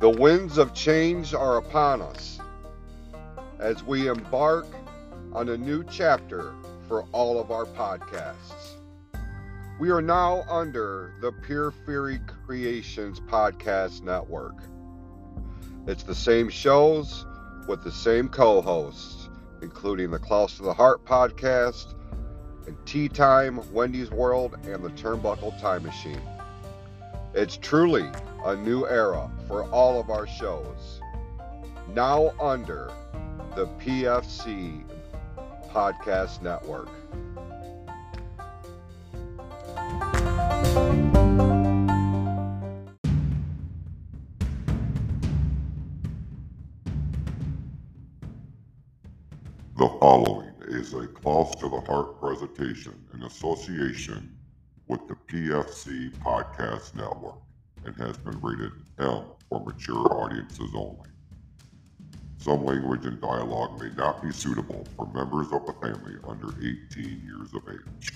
The winds of change are upon us as we embark on a new chapter for all of our podcasts. We are now under the Pure Fury Creations Podcast Network. It's the same shows with the same co hosts, including the Klaus to the Heart podcast, and Tea Time, Wendy's World, and the Turnbuckle Time Machine. It's truly a new era for all of our shows. Now under the PFC Podcast Network. The following is a close to the Heart presentation in association with the PFC Podcast Network and has been rated M for mature audiences only. Some language and dialogue may not be suitable for members of the family under 18 years of age.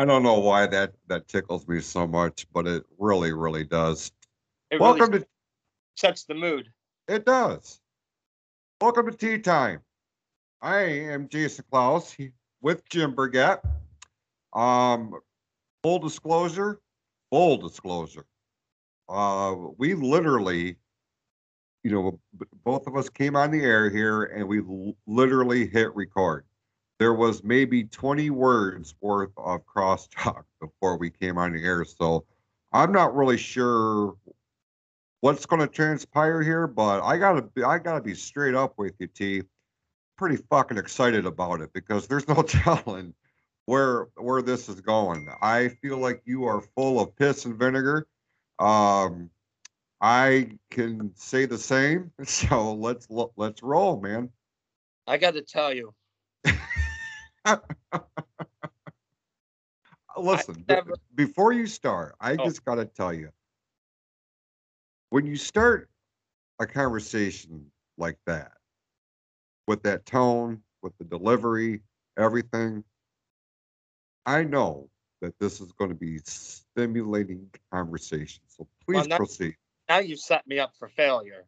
I don't know why that that tickles me so much, but it really, really does. It really Welcome to sets the mood. it does. Welcome to Tea Time. I am Jason Klaus with Jim Burgett. Um, full disclosure, full disclosure. Uh, we literally, you know, both of us came on the air here and we l- literally hit record. There was maybe 20 words worth of crosstalk before we came on the air. So I'm not really sure what's going to transpire here, but I gotta be, I gotta be straight up with you, T. Pretty fucking excited about it because there's no telling where where this is going. I feel like you are full of piss and vinegar. Um, I can say the same. So let's let's roll, man. I got to tell you, Listen, never- before you start, I Oh. just got to tell you when you start a conversation like that, with that tone, with the delivery, everything, I know that this is going to be stimulating conversation. So please Well, now- proceed. now you set me up for failure.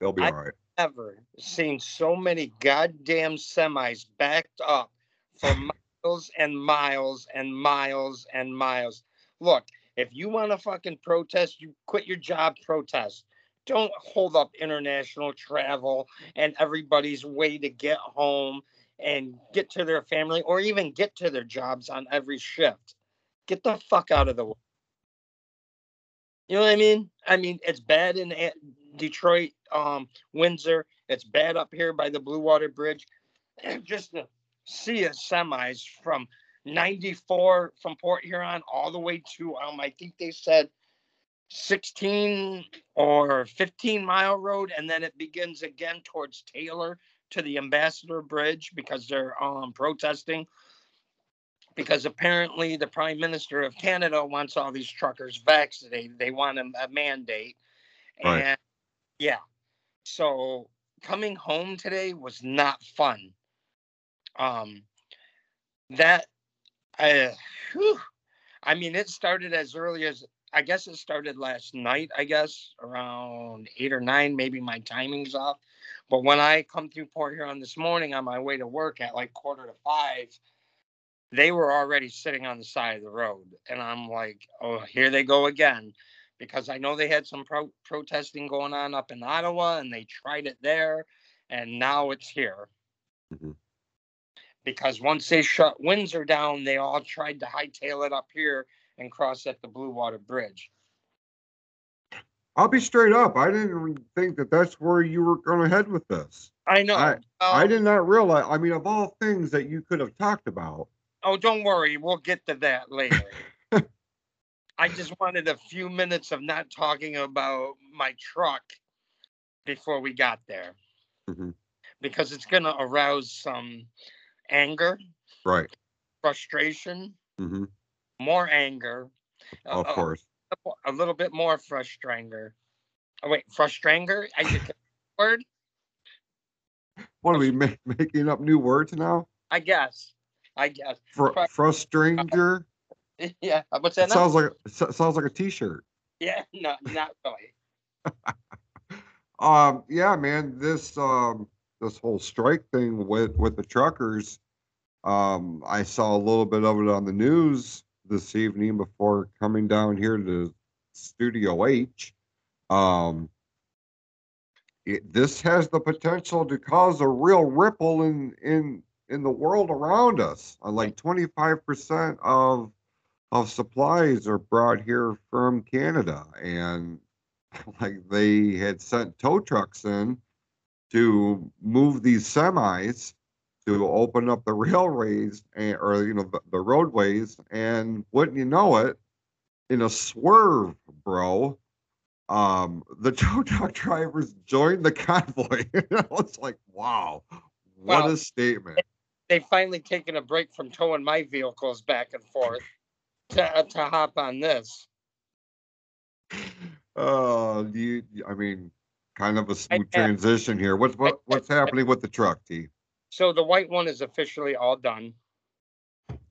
They'll be I- all right. Ever seen so many goddamn semis backed up for miles and miles and miles and miles? Look, if you want to fucking protest, you quit your job, protest. Don't hold up international travel and everybody's way to get home and get to their family or even get to their jobs on every shift. Get the fuck out of the way. You know what I mean? I mean, it's bad in Detroit, um, Windsor. It's bad up here by the Blue Water Bridge. And just to see a semis from 94 from Port Huron all the way to, um, I think they said 16 or 15 mile road. And then it begins again towards Taylor to the Ambassador Bridge because they're um, protesting. Because apparently the Prime Minister of Canada wants all these truckers vaccinated. They want a, a mandate. Right. And yeah. So coming home today was not fun. Um that uh whew, I mean it started as early as I guess it started last night, I guess, around eight or nine, maybe my timing's off. But when I come through Port Huron this morning on my way to work at like quarter to five, they were already sitting on the side of the road. And I'm like, oh, here they go again. Because I know they had some pro- protesting going on up in Ottawa and they tried it there. And now it's here. Mhm. Because once they shut Windsor down, they all tried to hightail it up here and cross at the Blue Water Bridge. I'll be straight up. I didn't even think that that's where you were going to head with this. I know. I- I um, did not realize. I mean, of all things that you could have talked about, Oh, don't worry. We'll get to that later. I just wanted a few minutes of not talking about my truck before we got there Mhm. because it's going to arouse some anger, right? frustration, hmm more anger, of a- a- course. a little bit more frustranger. Oh, wait, frustranger? I word? What are we ma- making up new words now? I guess. I guess. Fr- frustranger. Yeah. What's that? Sounds like so- sounds like a T-shirt. Yeah. No, not really. Um, yeah, man, this um this whole strike thing with with the truckers, um, I saw a little bit of it on the news this evening before coming down here to Studio H. Um, it, this has the potential to cause a real ripple in in in the world around us. Uh, like twenty five percent of of supplies are brought here from Canada, and like they had sent tow trucks in to move these semis to open up the railways and, or you know the, the roadways and wouldn't you know it in a swerve bro um the tow truck drivers joined the convoy. It's like wow what a statement. They've finally taken a break from towing my vehicles back and forth to, to hop on this. uh you i mean kind of a smooth have- transition here what's what what's happening with the truck t So the white one is officially all done.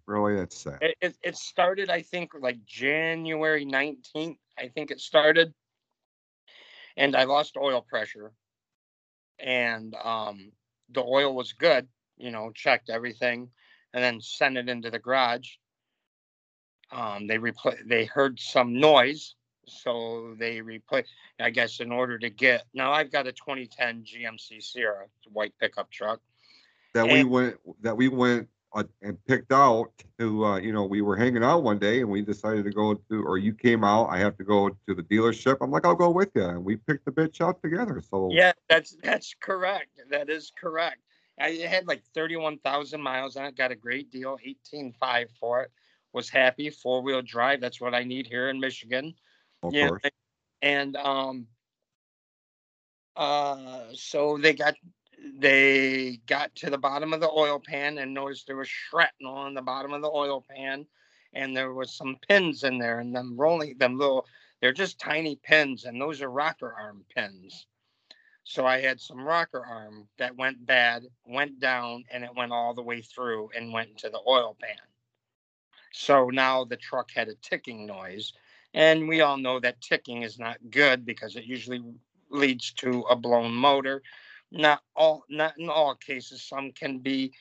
really that's sad It, it, it started, I think, like January 19th. I think it started. And I lost oil pressure. And um, the oil was good, you know, checked everything and then sent it into the garage. Um, they repla- they heard some noise. So they replaced, I guess, in order to get. Now I've got a 2010 GMC Sierra, white pickup truck. that we went that we went uh, and picked out to uh, you know we were hanging out one day and we decided to go to or you came out I have to go to the dealership I'm like I'll go with you and we picked the bitch out together so Yeah, that's that's correct. That is correct. I had like 31,000 miles on it. Got a great deal, 18.5 for it. Was happy. Four wheel drive. That's what I need here in Michigan. of course And um, uh, so they got they got to the bottom of the oil pan and noticed there was shrapnel on the bottom of the oil pan, and there was some pins in there, and them rolling them little. They're just tiny pins, and those are rocker arm pins. So I had some rocker arm that went bad, went down, and it went all the way through and went into the oil pan. So now the truck had a ticking noise. And we all know that ticking is not good because it usually leads to a blown motor. Not all not in all cases. Some can be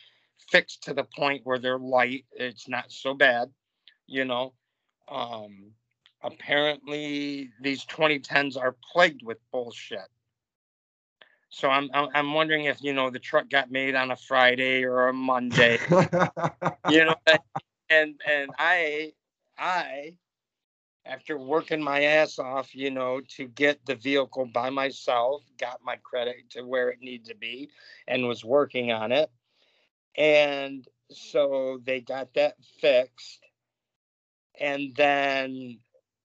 fixed to the point where they're light. It's not so bad, you know. Um apparently these 2010s are plagued with bullshit. So I'm I'm I'm wondering if you know the truck got made on a Friday or a Monday you know and and i i after working my ass off you know to get the vehicle by myself got my credit to where it needed to be and was working on it and so they got that fixed and then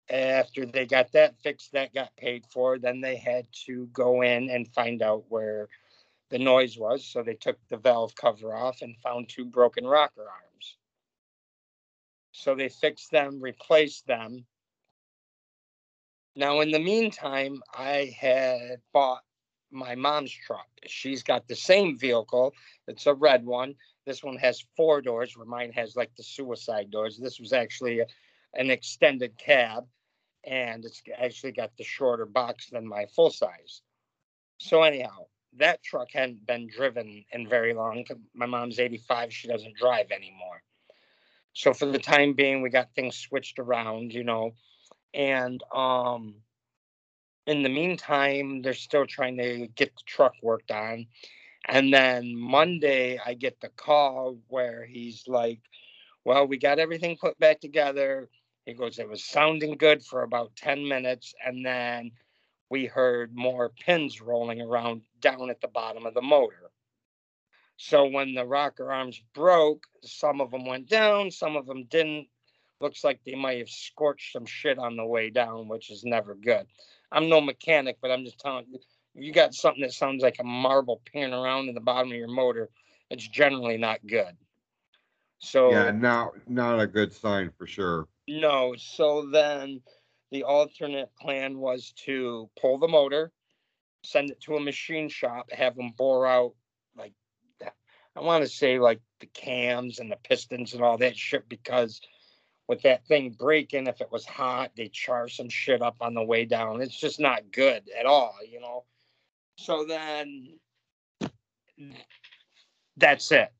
after they got that fixed that got paid for then they had to go in and find out where the noise was. So they took the valve cover off and found two broken rocker arms. So they fixed them, replaced them. Now, in the meantime, I had bought my mom's truck. She's got the same vehicle. It's a red one. This one has four doors, where mine has like the suicide doors. This was actually a, an extended cab, and it's actually got the shorter box than my full size. So, anyhow, that truck hadn't been driven in very long. My mom's 85, she doesn't drive anymore. So for the time being, we got things switched around, you know. And um in the meantime, they're still trying to get the truck worked on. And then Monday I get the call where he's like, Well, we got everything put back together. He goes, It was sounding good for about 10 minutes, and then we heard more pins rolling around down at the bottom of the motor. So when the rocker arms broke, some of them went down, some of them didn't. Looks like they might have scorched some shit on the way down, which is never good. I'm no mechanic, but I'm just telling you, you got something that sounds like a marble pin around in the bottom of your motor, it's generally not good. So yeah not not a good sign for sure No, so then the alternate plan was to pull the motor, send it to a machine shop, have them bore out I want to say like the cams and the pistons and all that shit because with that thing breaking, if it was hot, they char some shit up on the way down. It's just not good at all, you know. So then that's it.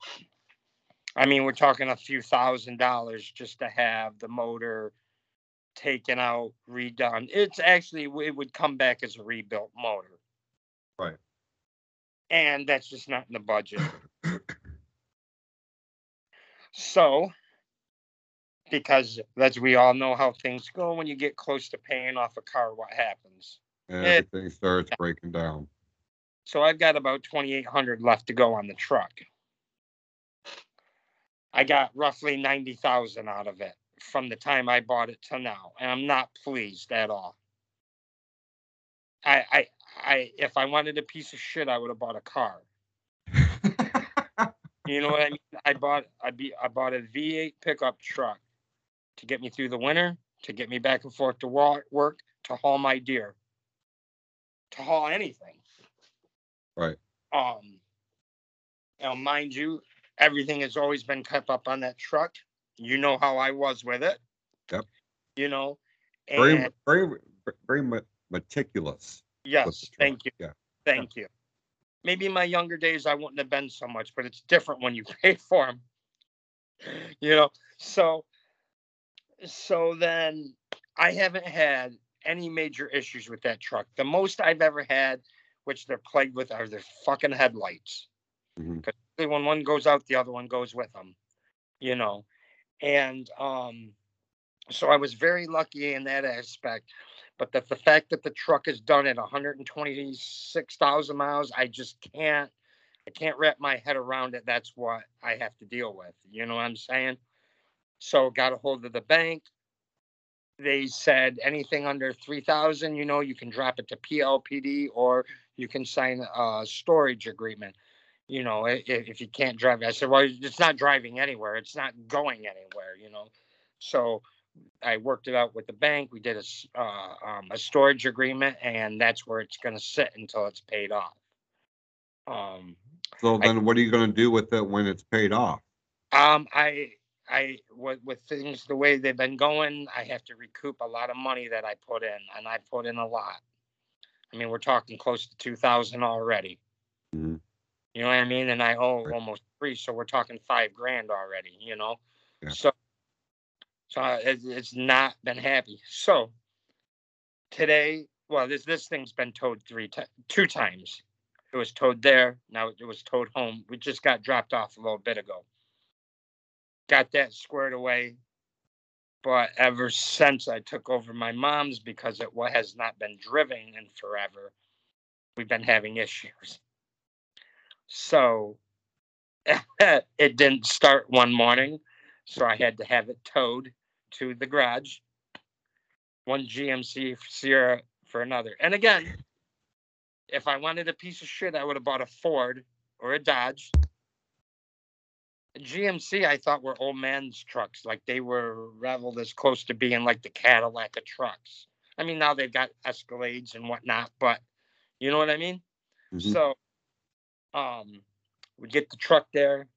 I mean, we're talking a few thousand dollars just to have the motor taken out, redone. It's actually it would come back as a rebuilt motor. Right. And that's just not in the budget. so because as we all know how things go when you get close to paying off a car, what happens? And everything starts breaking down. So I've got about 2,800 left to go on the truck. I got roughly 90,000 out of it from the time I bought it to now, and I'm not pleased at all. I, I, I, if I wanted a piece of shit, I would have bought a car. You know what I mean? I bought, I be, I bought a V8 pickup truck to get me through the winter, to get me back and forth to work, to haul my deer, to haul anything. Right. Um, now, mind you, everything has always been kept up on that truck. You know how I was with it. Yep. You know, Very, and very, very me- meticulous. yes, thank you, Yeah. thank you. Maybe in my younger days I wouldn't have been so much, but it's different when you pay for them. You know, so so then I haven't had any major issues with that truck. The most I've ever had, which they're plagued with, are their fucking headlights. Because when one goes out, the other one goes with them. You know, and um, so I was very lucky in that aspect. But the, the fact that the truck is done at 126,000 miles, I just can't. I can't wrap my head around it. That's what I have to deal with. You know what I'm saying? So got a hold of the bank. They said anything under 3,000, you know, you can drop it to PLPD or you can sign a storage agreement. You know, i- i- if you can't drive, I said, well, it's not driving anywhere. It's not going anywhere, you know. So I worked it out with the bank. We did a, uh, um, a storage agreement and that's where it's going to sit until it's paid off. Um, So then what are you gonna do with it when it's paid off? Um, I, I, with, with things the way they've been going, I have to recoup a lot of money that I put in, and I put in a lot. I mean, we're talking close to two thousand already. Mhm. You know what I mean? And I owe Right. almost three, so we're talking five grand already. You know, Yeah. so, so uh, I- it's not been happy. So today, well, this this thing's been towed three times, two times. It was towed there. Now it was towed home. We just got dropped off a little bit ago got that squared away. But ever since I took over my mom's, because it has not been driven in forever, we've been having issues. So it didn't start one morning, so I had to have it towed to the garage. One GMC Sierra for another. And again, if I wanted a piece of shit, I would have bought a Ford or a Dodge. GMC, I thought were old man's trucks. Like they were reveled as close to being like the Cadillac of trucks. I mean, now they've got Escalades and whatnot, but you know what I mean? Mhm. So, um, we get the truck there,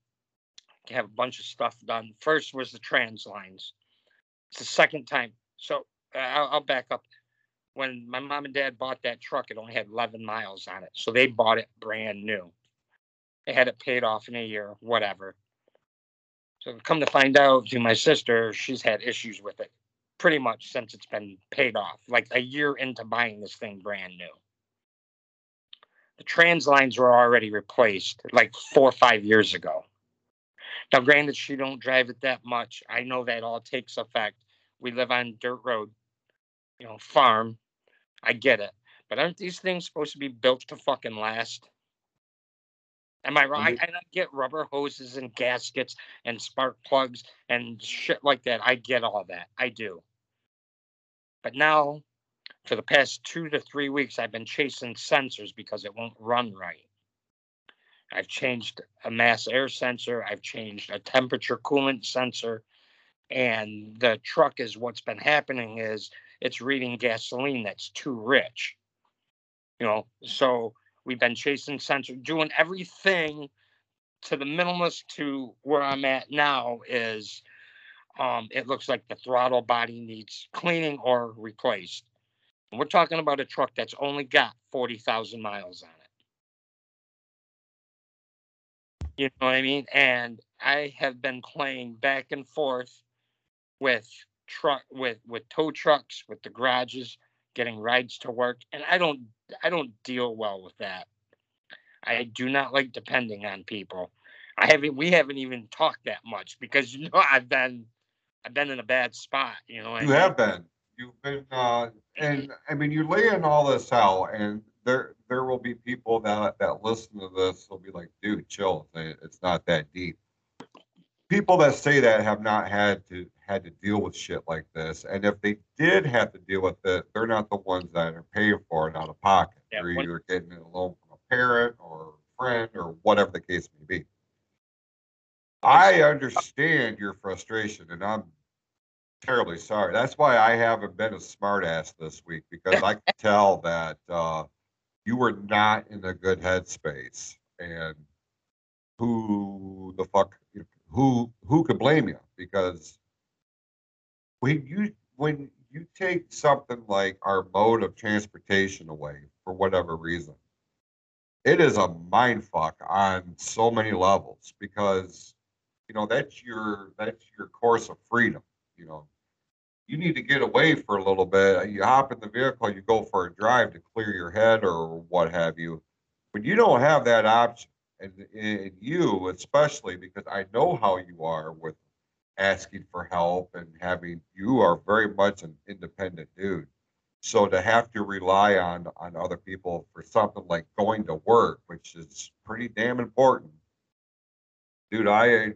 have a bunch of stuff done. First was the trans lines. It's the second time. So uh, I'll, I'll back up. When my mom and dad bought that truck, it only had 11 miles on it. So they bought it brand new. They had it paid off in a year, whatever. So come to find out, to my sister, she's had issues with it pretty much since it's been paid off, like a year into buying this thing brand new. The trans lines were already replaced like four or five years ago. Now, granted, she don't drive it that much. I know that all takes effect. We live on dirt road, you know, farm. I get it, but aren't these things supposed to be built to fucking last? Am I wrong? I, Under- and I get rubber hoses and gaskets and spark plugs and shit like that. I get all that. I do. But now, for the past two to three weeks, I've been chasing sensors because it won't run right. I've changed a mass air sensor. I've changed a temperature coolant sensor. And the truck is what's been happening is it's reading gasoline that's too rich. You know, so we've been chasing sensor, doing everything to the minimalist to where I'm at now is um, it looks like the throttle body needs cleaning or replaced. And we're talking about a truck that's only got 40,000 miles on it. You know what I mean? And I have been playing back and forth with truck with with tow trucks, with the garages, getting rides to work, and I don't I don't deal well with that. I do not like depending on people. I haven't we haven't even talked that much because you know I've been I've been in a bad spot, you know. You have been. You've been, uh, and I mean, you're laying all this out, and there there will be people that that listen to this will be like, dude, chill. It's not that deep. People that say that have not had to had to deal with shit like this, and if they did have to deal with it, they're not the ones that are paying for it out of pocket. Yeah, they're either getting it a loan from a parent or a friend or whatever the case may be. I understand your frustration, and I'm terribly sorry. That's why I haven't been a smartass this week because I could tell that uh, you were not in a good headspace, and who the fuck, who who could blame you? Because when you when you take something like our mode of transportation away for whatever reason, it is a mind fuck on so many levels because you know that's your that's your course of freedom you know. You need to get away for a little bit. You hop in the vehicle you go for a drive to clear your head or what have you. When you don't have that option and, and you especially because i know how you are with asking for help and having you are very much an independent dude so to have to rely on on other people for something like going to work which is pretty damn important dude i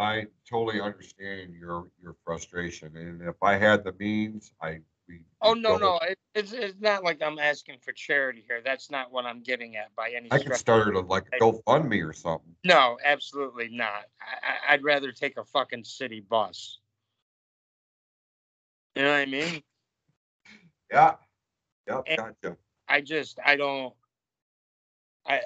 I totally understand your your frustration, and if I had the means, I. We, Oh no, no, it, it's it's not like I'm asking for charity here. That's not what I'm getting at by any stretch. I could start a, like a GoFundMe or something. No, absolutely not. I, I, I'd rather take a fucking city bus. You know what I mean? Yeah. Yep. And- Gotcha. I just I don't. I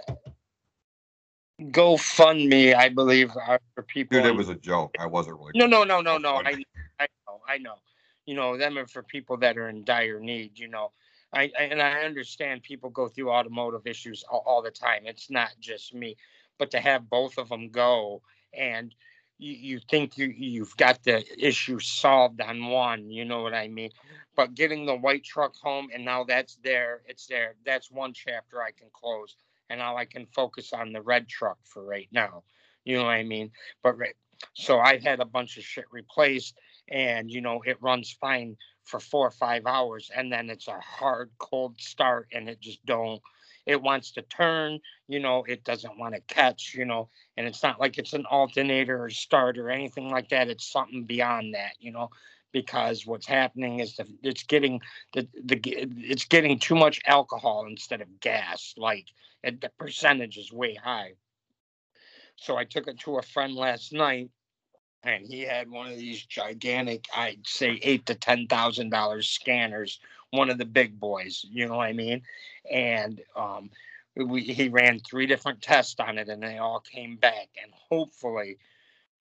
GoFundMe, I believe, are for people. Dude, it was a joke. I wasn't really. No, no, no, no, no. I, I know, I know. You know, them are for people that are in dire need. You know, I, I and I understand people go through automotive issues all, all the time. It's not just me, but to have both of them go and you, you think you you've got the issue solved on one. You know what I mean? But getting the white truck home and now that's there. It's there. That's one chapter I can close, and now I can focus on the red truck for right now. You know what I mean? But right so I've had a bunch of shit replaced, and you know it runs fine for four or five hours, and then it's a hard cold start, and it just don't. It wants to turn, you know. It doesn't want to catch, you know. And it's not like it's an alternator or start or anything like that. It's something beyond that, you know. Because what's happening is that it's getting the the it's getting too much alcohol instead of gas. Like and the percentage is way high. So I took it to a friend last night, and he had one of these gigantic, I'd say eight to ten thousand dollars scanners, one of the big boys. You know what I mean? And um, we he ran three different tests on it, and they all came back. And hopefully,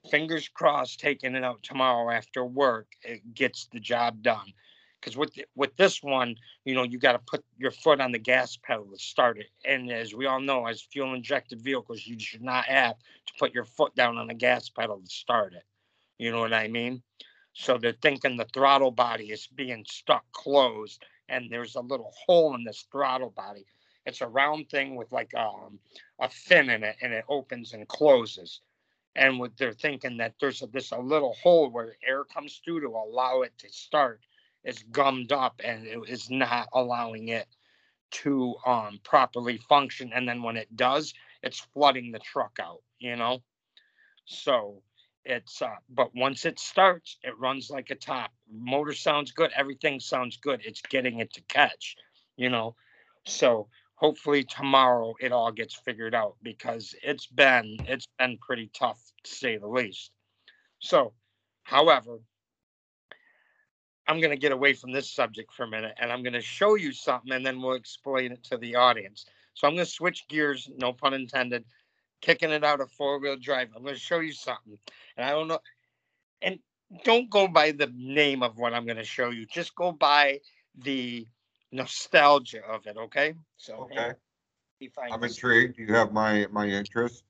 fingers crossed, taking it out tomorrow after work, it gets the job done. Because with th- with this one, you know, you got to put your foot on the gas pedal to start it. And as we all know, as fuel injected vehicles, you should not have to put your foot down on the gas pedal to start it. You know what I mean? So they're thinking the throttle body is being stuck closed, and there's a little hole in this throttle body. It's a round thing with like um, a fin in it, and it opens and closes. And what they're thinking that there's a, this a little hole where air comes through to allow it to start is gummed up and it is not allowing it to um properly function and then when it does it's flooding the truck out you know so it's uh but once it starts it runs like a top. Motor sounds good everything sounds good it's getting it to catch you know? So hopefully tomorrow it all gets figured out because it's been it's been pretty tough to say the least. So however I'm going to get away from this subject for a minute and I'm going to show you something and then we'll explain it to the audience. So I'm going to switch gears, no pun intended, kicking it out of four wheel drive. I'm going to show you something. And I don't know. And don't go by the name of what I'm going to show you, just go by the nostalgia of it. Okay. So, Okay, I'm intrigued. You have my, my interest.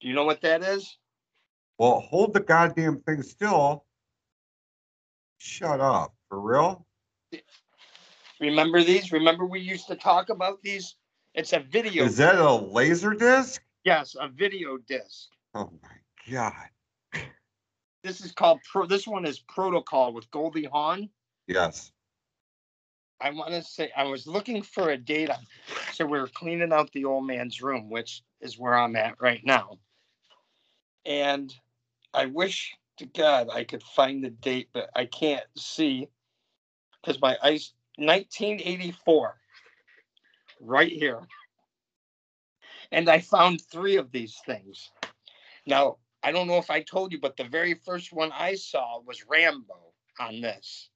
do you know what that is? Well, hold the goddamn thing still. Shut up, for real? Remember these? Remember we used to talk about these? It's a video. Is that a laser disc? yes, a video disc. Oh my god. This is called pro. This one is Protocol with Goldie Hawn. Yes. I want to say I was looking for a date on. So we were cleaning out the old man's room, which is where I'm at right now. And I wish to God I could find the date, but I can't see because my ice 1984 right here. And I found three of these things. Now, I don't know if I told you, but the very first one I saw was Rambo on this.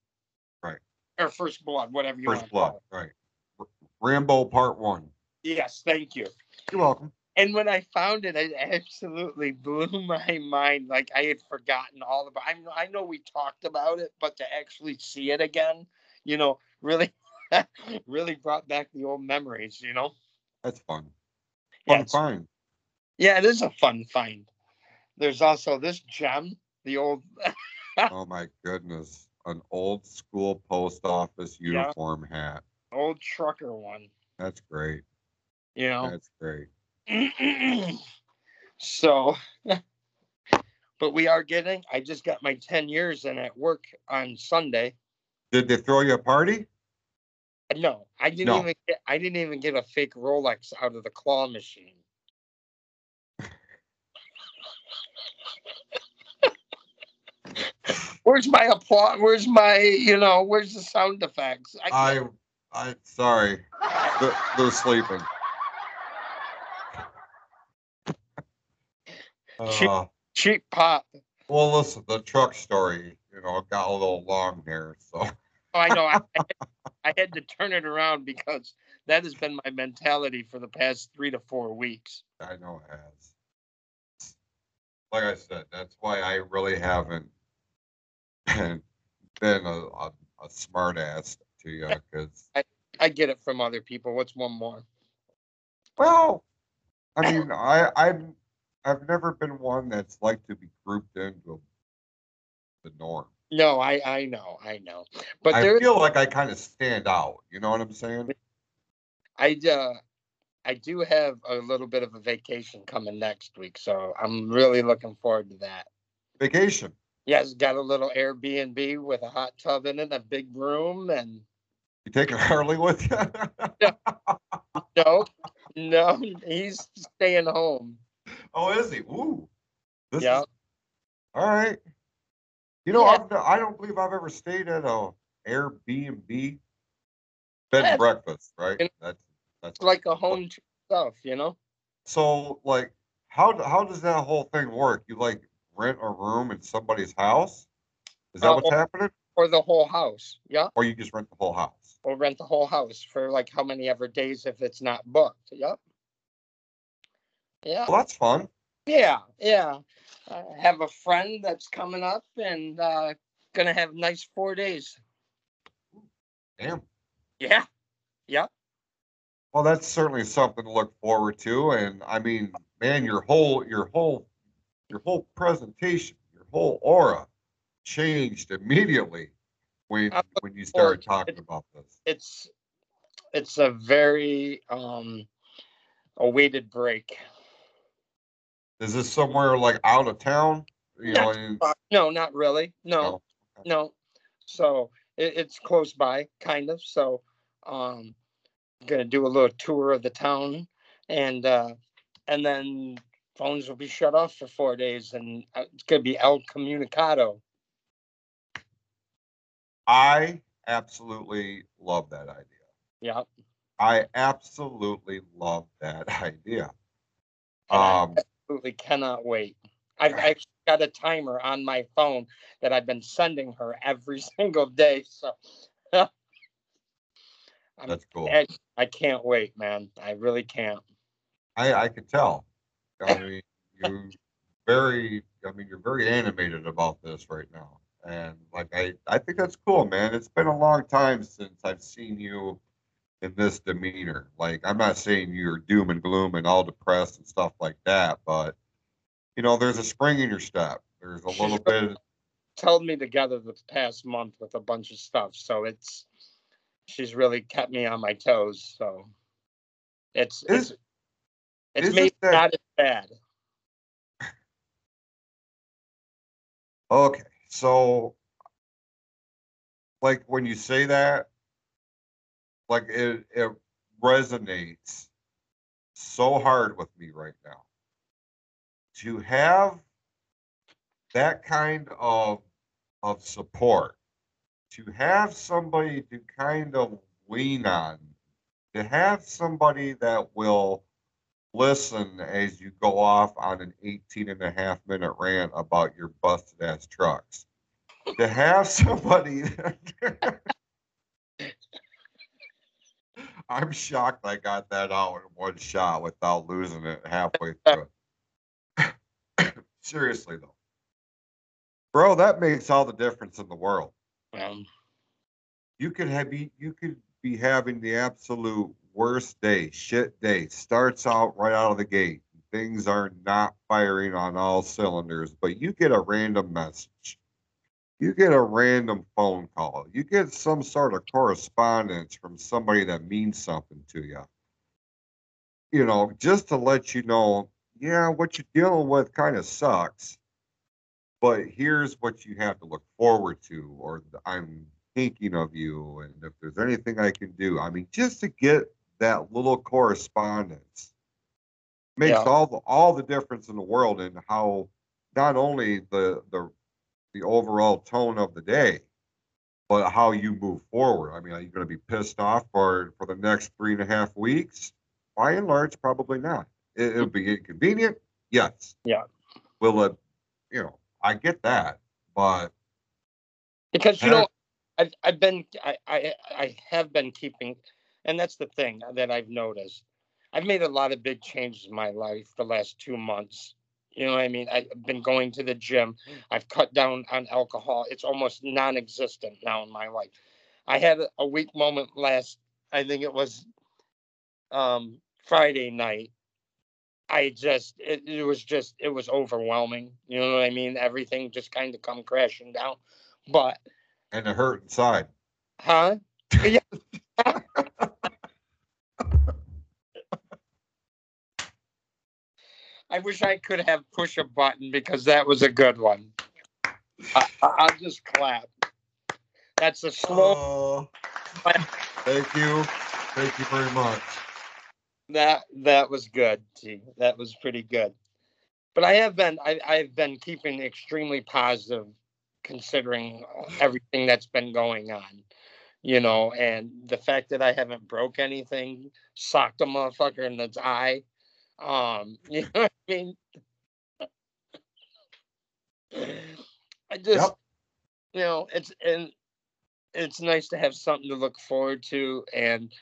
Right. Or First Blood, whatever you want First to call blood, right. R- Rambo Part One. Yes, thank you. You're welcome. And when I found it, it absolutely blew my mind. Like I had forgotten all about. I I know we talked about it, but to actually see it again, you know, really, really brought back the old memories. You know, That's fun. yeah, Fun it's- find. yeah, it is a fun find. There's also this gem, the old. Oh my goodness. An old school post office Yeah. uniform hat. old trucker one. That's great. You know. That's great. so, but we are getting. I just got my ten years in at work on Sunday. Did they throw you a party? No, I didn't No. even get. I didn't even get a fake Rolex out of the claw machine. Where's my applause? Where's my, you know, where's the sound effects? I, I, I, sorry. They're, they're sleeping. Cheap- Uh, cheap pop. well, listen, the truck story, you know, got a little long there. So, Oh, I know. I, I had- to turn it around because that has been my mentality for the past three to four weeks. I know it has. Like I said, that's why I really haven't been a, a, a smart ass to you because, I get it from other people. What's one more? well, I mean, I, I'm, I've never been one that's like to be grouped into the norm. No, I I know, I know. But I feel like I kind of stand out. You know what I'm saying? I uh, I do have a little bit of a vacation coming next week, so I'm really looking forward to that. Vacation. Yes, got a little Airbnb with a hot tub in it, a big room, and You taking Harley with you? no, no, no, he's staying home. oh, is he? Ooh. Yeah. is all right. You know, Yeah. I've, I don't believe I've ever stayed at a Airbnb bed and breakfast, right? That's that's like a home stuff, you know. so like how how does that whole thing work? You like rent a room in somebody's house? Is that Uh, what's happening? Or the whole house, yeah. Or you just rent the whole house? Or rent the whole house for like how many ever days if it's not booked. Yep. Yeah. Well, that's fun. Yeah, yeah. I have a friend that's coming up and uh, gonna have nice four days. Damn. Yeah, yeah. Well, that's certainly something to look forward to. And I mean, man, your whole your whole your whole presentation, your whole aura changed immediately when when you started talking about this. It's it's a very um awaited break. Is this somewhere like out of town? You know, Yeah. and- Uh, no, not really. No, No, okay. no. So it, it's close by, kind of. So um, I'm gonna do a little tour of the town, and uh, and then phones will be shut off for four days, and uh, it's gonna be El Comunicado. I absolutely love that idea. Yeah. I absolutely love that idea. Um, absolutely cannot wait. I've actually got a timer on my phone that I've been sending her every single day. So That's cool. I, I can't wait, man. I really can't. I, I could tell. I mean, you're very, I mean, you're very animated about this right now. And like, I, I think that's cool, man. It's been a long time since I've seen you in this demeanor. Like, I'm not saying you're doom and gloom and all depressed and stuff like that, but you know, there's a spring in your step. There's a little bit, held me together the past month with a bunch of stuff. So it's she's really kept me on my toes. So it's Is- it's it's made that- not as bad. okay. So, like, when you say that, like, it, it resonates so hard with me right now. To have that kind of of support, to have somebody to kind of lean on, to have somebody that will listen as you go off on an 18 and a half minute rant about your busted ass trucks. To have somebody I'm shocked I got that out in one shot without losing it halfway through. Seriously though. Bro, that makes all the difference in the world. Um, You could have be you could be having the absolute worst day, shit day. Starts out right out of the gate. Things are not firing on all cylinders, but you get a random message. You get a random phone call. You get some sort of correspondence from somebody that means something to you. You know, just to let you know, yeah, what you're dealing with kind of sucks, but here's what you have to look forward to, or I'm thinking of you, and if there's anything I can do. I mean, just to get that little correspondence makes Yeah. all the all the difference in the world in how not only the the the overall tone of the day, but how you move forward. I mean, are you going to be pissed off for for the next three and a half weeks? By and large, probably not. It, it'll be inconvenient, yes. Yeah. Will it? You know, I get that, but because you know I've, I've been I, I i have been keeping and that's the thing that i've noticed i've made a lot of big changes in my life the last two months you know what i mean? I've been going to the gym. I've cut down on alcohol. It's almost non-existent now in my life. I had a- a weak moment last i think it was um friday night. I just it, it was just it was overwhelming. You know what i mean? Everything just kind of come crashing down. But and it hurt inside. Huh? Yeah. I wish I could have push a button because that was a good one. I, I- I'll just clap. That's a slow. Oh, thank you, thank you very much. That that was good. T. That was pretty good. But I have been I, I've been keeping extremely positive, considering everything that's been going on. You know, and the fact that I haven't broke anything, socked a motherfucker in the eye. Um, you know what I mean? I just Yep. you know, it's and it's nice to have something to look forward to and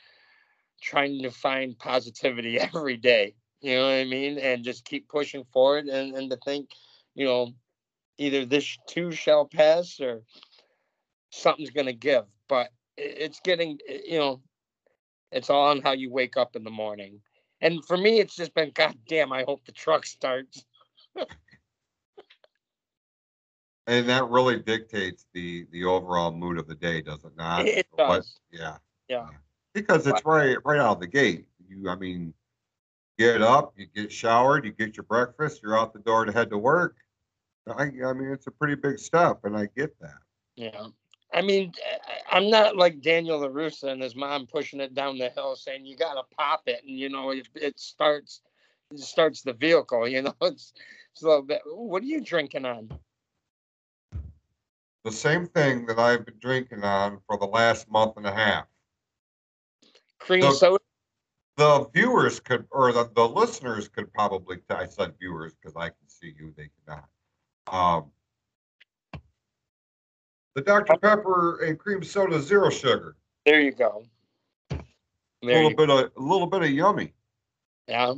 trying to find positivity every day. You know what I mean? And just keep pushing forward and, and to think, you know, either this too shall pass or something's gonna give. But it's getting you know, it's all on how you wake up in the morning. And for me it's just been god damn, I hope the truck starts. And that really dictates the the overall mood of the day, does it not? It What- does. yeah. Yeah. Because it's right right out of the gate. You, I mean, get up, you get showered, you get your breakfast, you're out the door to head to work. I, I mean, it's a pretty big step, and I get that. Yeah. I mean, I'm not like Daniel LaRusso and his mom pushing it down the hill saying you got to pop it. And, you know, it, it starts it starts the vehicle, you know, it's, it's a little bit. What are you drinking on? The same thing that I've been drinking on for the last month and a half. Cream Look, soda? The viewers could, or the, the listeners could probably, I said viewers because I can see you, they cannot. Um, the Dr. Pepper and cream soda zero sugar. There you go. A little bit of a little bit of yummy. yeah.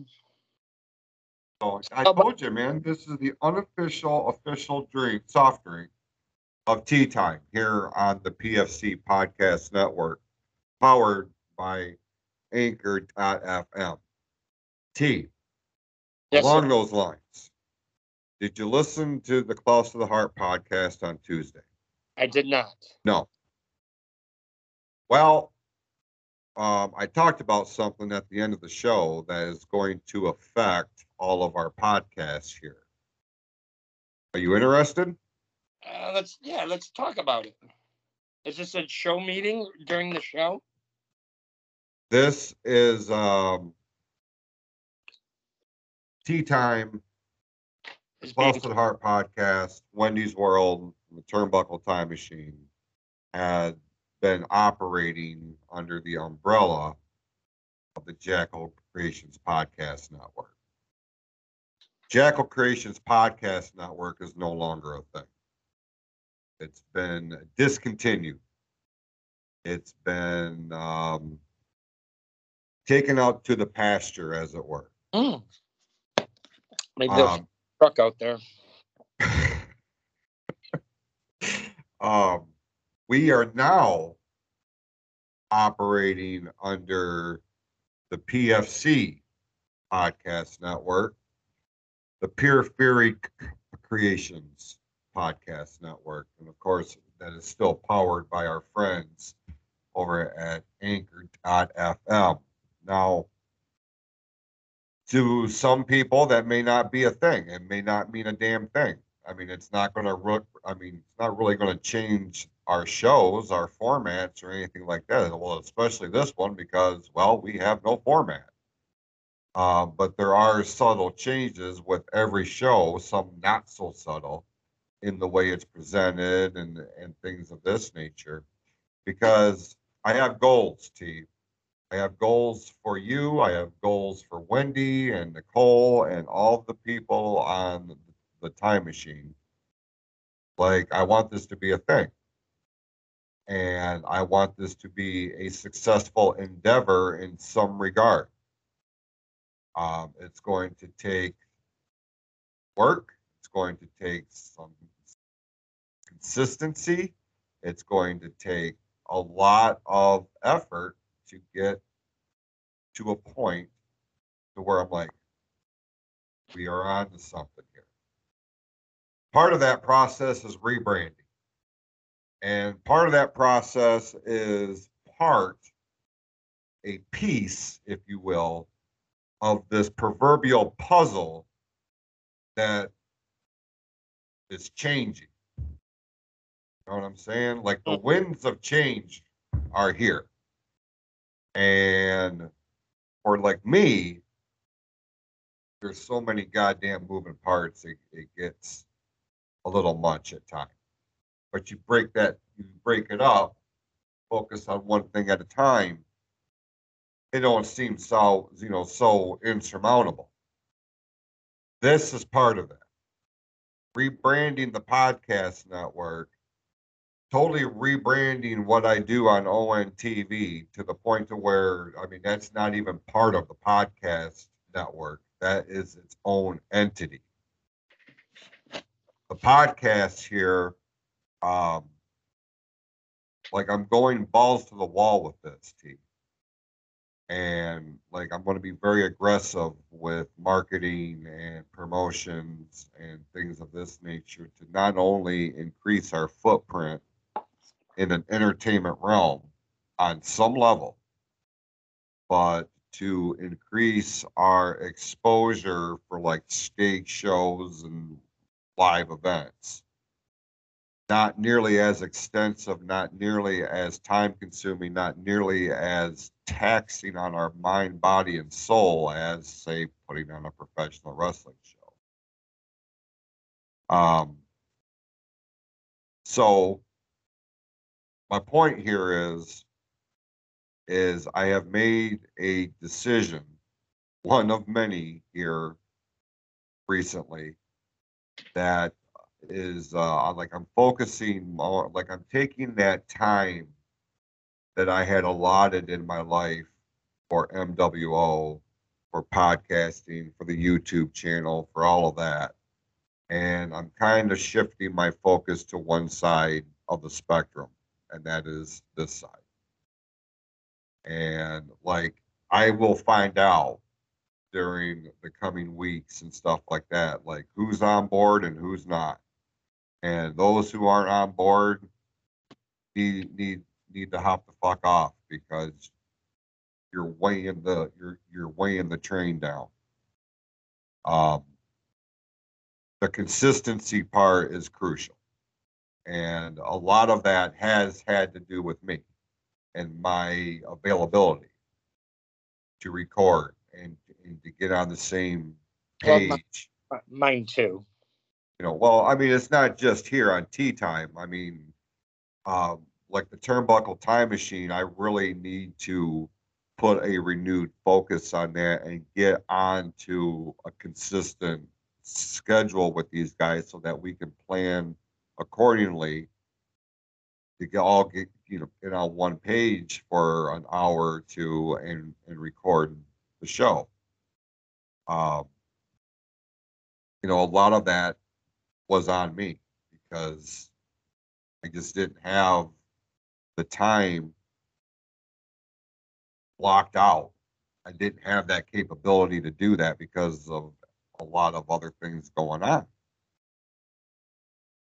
So I How about- told you, man, this is the unofficial official drink, soft drink of tea time here on the PFC Podcast Network, powered by Anchor.fm. T. Yes, Along sir. those lines, did you listen to the Close to the Heart podcast on Tuesday? I did not. No. Well, um, I talked about something at the end of the show that is going to affect all of our podcasts here. Are you interested? Uh, let's yeah, let's talk about it. Is this a show meeting during the show? This is um, Tea Time, Is being, Close to the Heart podcast, Wendy's World, the Turnbuckle Time Machine had been operating under the umbrella of the Jackal Creations Podcast Network. Jackal Creations Podcast Network is no longer a thing. It's been discontinued. It's been um, taken out to the pasture, as it were. Mm. Maybe there's Um, a truck out there. um, we are now operating under the PFC podcast network, the Pure Fury Creations podcast network, and of course, that is still powered by our friends over at Anchor.fm. Now, to some people, that may not be a thing. It may not mean a damn thing. I mean, it's not going to. Look I mean, it's not really going to change our shows, our formats, or anything like that. Well, especially this one because, well, we have no format. Uh, but there are subtle changes with every show, some not so subtle, in the way it's presented and and things of this nature. Because I have goals, T. I have goals for you. I have goals for Wendy and Nicole and all the people on the time machine. Like, I want this to be a thing. And I want this to be a successful endeavor in some regard. Um, it's going to take work, it's going to take some consistency, it's going to take a lot of effort to get to a point to where I'm like, we are on to something. Part of that process is rebranding. And part of that process is part a piece, if you will, of this proverbial puzzle that is changing. You know what I'm saying? Like the winds of change are here. And for like me, there's so many goddamn moving parts, it, it gets a little much at times. But you break that, you break it up, focus on one thing at a time. It don't seem so, you know, so insurmountable. This is part of that. Rebranding the podcast network totally rebranding what I do on ONTV to the point to where I mean that's not even part of the podcast network. That is its own entity. The podcast here, um, like I'm going balls to the wall with this, T. And like I'm going to be very aggressive with marketing and promotions and things of this nature to not only increase our footprint in an entertainment realm on some level, but to increase our exposure for like stage shows and live events. Not nearly as extensive, not nearly as time consuming, not nearly as taxing on our mind, body, and soul as, say, putting on a professional wrestling show. Um, so my point here is is I have made a decision, one of many here recently, that is uh like I'm focusing more like I'm taking that time that I had allotted in my life for MWO, for podcasting, for the YouTube channel, for all of that. And I'm kind of shifting my focus to one side of the spectrum, and that is this side. And like I will find out during the coming weeks and stuff like that, like who's on board and who's not. And those who aren't on board need need need to hop the fuck off because you're weighing the you're you're weighing the train down. Um, the consistency part is crucial, and a lot of that has had to do with me and my availability to record and, to get on the same Well, page. my- Uh, Mine too. You know, well, I mean, it's not just here on tea time. I mean, um, like the turnbuckle time machine, I really need to put a renewed focus on that and get on to a consistent schedule with these guys so that we can plan accordingly to get all get you know get on one page for an hour or two and and record the show. Um, you know, a lot of that was on me because I just didn't have the time blocked out. I didn't have that capability to do that because of a lot of other things going on.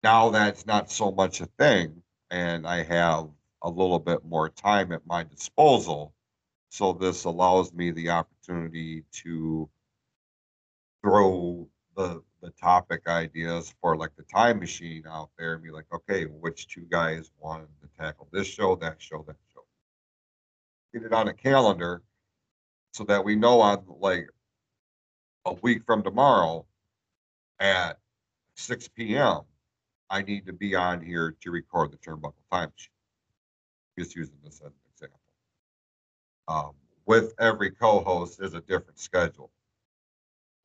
Now that's not so much a thing, and I have a little bit more time at my disposal. So this allows me the opportunity to throw the the topic ideas for like the time machine out there and be like, okay, which two guys wanted to tackle this show, that show, that show. Get it on a calendar so that we know on like a week from tomorrow at 6 p.m. I need to be on here to record the turnbuckle time machine. Just using this as an example. Um, with every co-host is a different schedule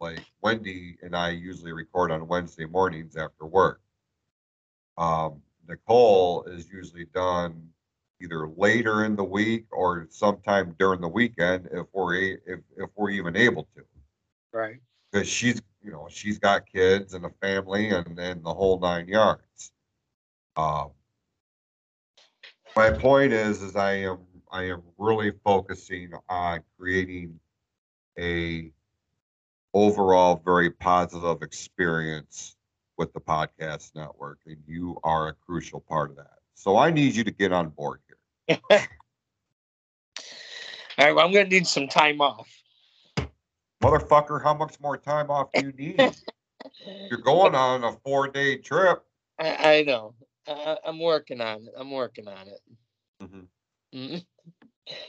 like Wendy and I usually record on Wednesday mornings after work. Um, Nicole is usually done either later in the week or sometime during the weekend if we're a, if if we're even able to, Right. because she's you know she's got kids and a family and then the whole nine yards. Um, my point is is I am I am really focusing on creating a overall very positive experience with the podcast network, and you are a crucial part of that. So I need you to get on board here. All right. Well, I'm gonna need some time off. Motherfucker, how much more time off do you need? You're going on a four day trip. I, I know. I, I'm working on it. I'm working on it. Mhm. Mhm.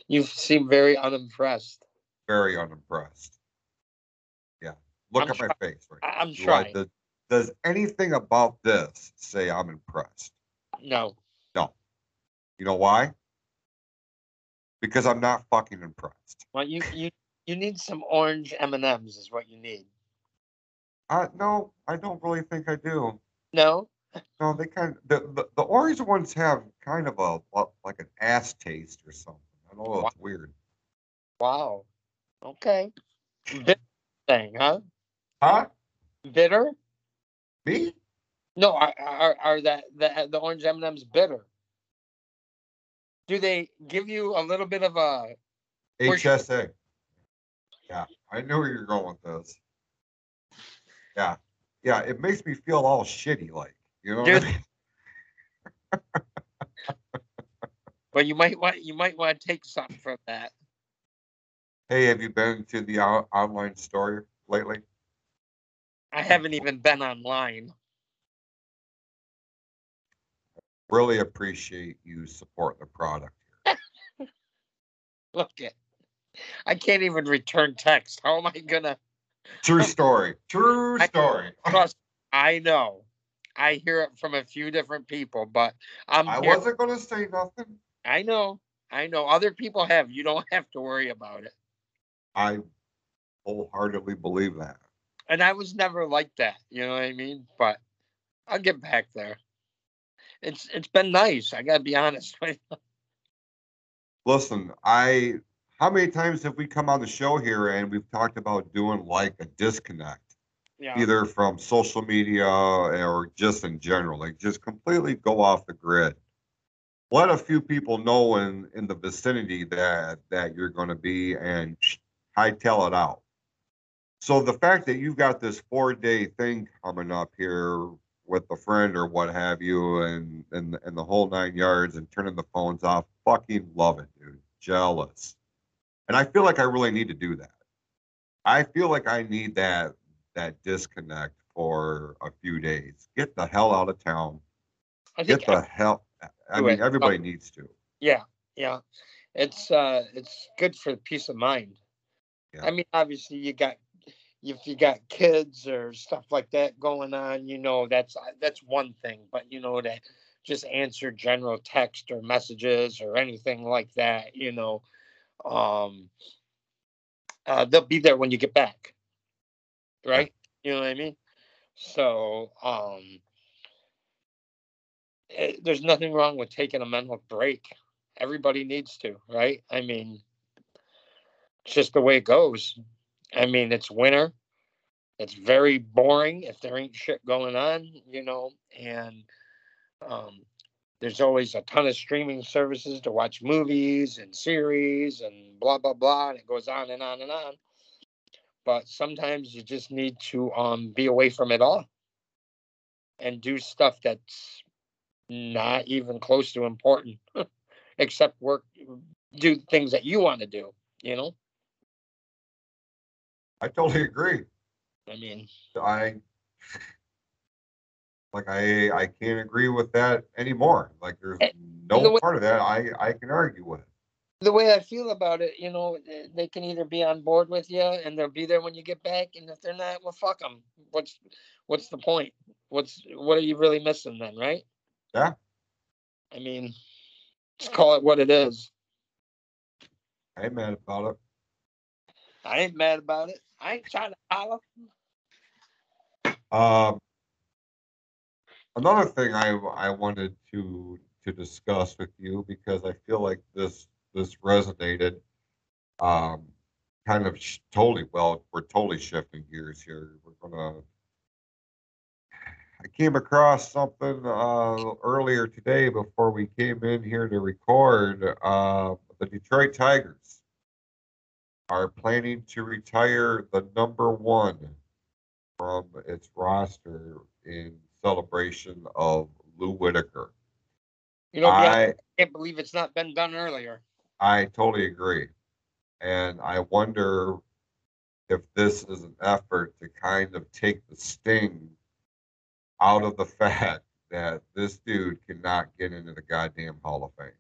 You seem very unimpressed. Very unimpressed. Look I'm at my face right I, I'm. Do I- trying. does, does anything about this say I'm impressed? No. No. You know why? Because I'm not fucking impressed. Well, you you you need some orange M and M's is what you need. Uh, no, I don't really think I do. No. No, they kind of the, the, the orange ones have kind of a like an ass taste or something. I don't know. It's weird. Wow. Okay. Bitter thing, huh? Huh? Bitter? Me? No. Are are, are that the the orange M and M's bitter? Do they give you a little bit of a? HSA. Yeah, I knew where you're going with this. Yeah, yeah. It makes me feel all shitty, like you know. What I mean? But you might want you might want to take something from that. Hey, have you been to the online store lately? I haven't even been online. Really appreciate you support the product. Look it. I can't even return text. How am I gonna True story. True I- story. trust? I know. I hear it from a few different people, but I'm I here- wasn't gonna say nothing. I know. I know. Other people have. You don't have to worry about it. I wholeheartedly believe that. And I was never like that. You know what I mean? But I'll get back there. It's it's been nice. I gotta be honest. Listen, I how many times have we come on the show here and we've talked about doing like a disconnect, yeah. either from social media or just in general, like just completely go off the grid. Let a few people know in in the vicinity that that you're going to be and hightail it out. So the fact that you've got this four day thing coming up here with a friend or what have you, and and and the whole nine yards, and turning the phones off, fucking love it, dude. Jealous, and I feel like I really need to do that. I feel like I need that that disconnect for a few days. Get the hell out of town. I Get the hell. I mean, it. everybody needs to. Yeah, yeah. It's uh it's good for peace of mind. Yeah. I mean, obviously you got if you got kids or stuff like that going on, you know, that's uh, that's one thing, but you know to just answer general text or messages or anything like that, you know, um uh, they'll be there when you get back. Right? You know what I mean? So, um eh, there's nothing wrong with taking a mental break everybody needs to, right? I mean, it's just the way it goes. I mean, it's winter. It's very boring if there ain't shit going on, you know, and um, there's always a ton of streaming services to watch movies and series and blah blah blah, and it goes on and on and on. But sometimes you just need to um, be away from it all and do stuff that's not even close to important except work do things that you want to do you know I totally agree. i mean I like I I can't agree with that anymore. Like there's Eh, the no way- part of that I I can argue with. the way i feel about it you know they can either be on board with you and they'll be there when you get back and if they're not well fuck them what's what's the point what's what are you really missing then right Yeah. i mean just call it what it is I ain't mad about it. i ain't mad about it i ain't trying to holler Um, another thing I I wanted to to discuss with you because I feel like this this resonated. Um, kind of sh- totally well. We're totally shifting gears here. We're gonna. I came across something uh, earlier today before we came in here to record. Uh, the Detroit Tigers are planning to retire the number one from its roster in celebration of Lou Whitaker. you know I i can't believe it's not been done earlier. I totally agree, and I wonder if this is an effort to kind of take the sting out of the fact that this dude cannot get into the goddamn Hall of Fame,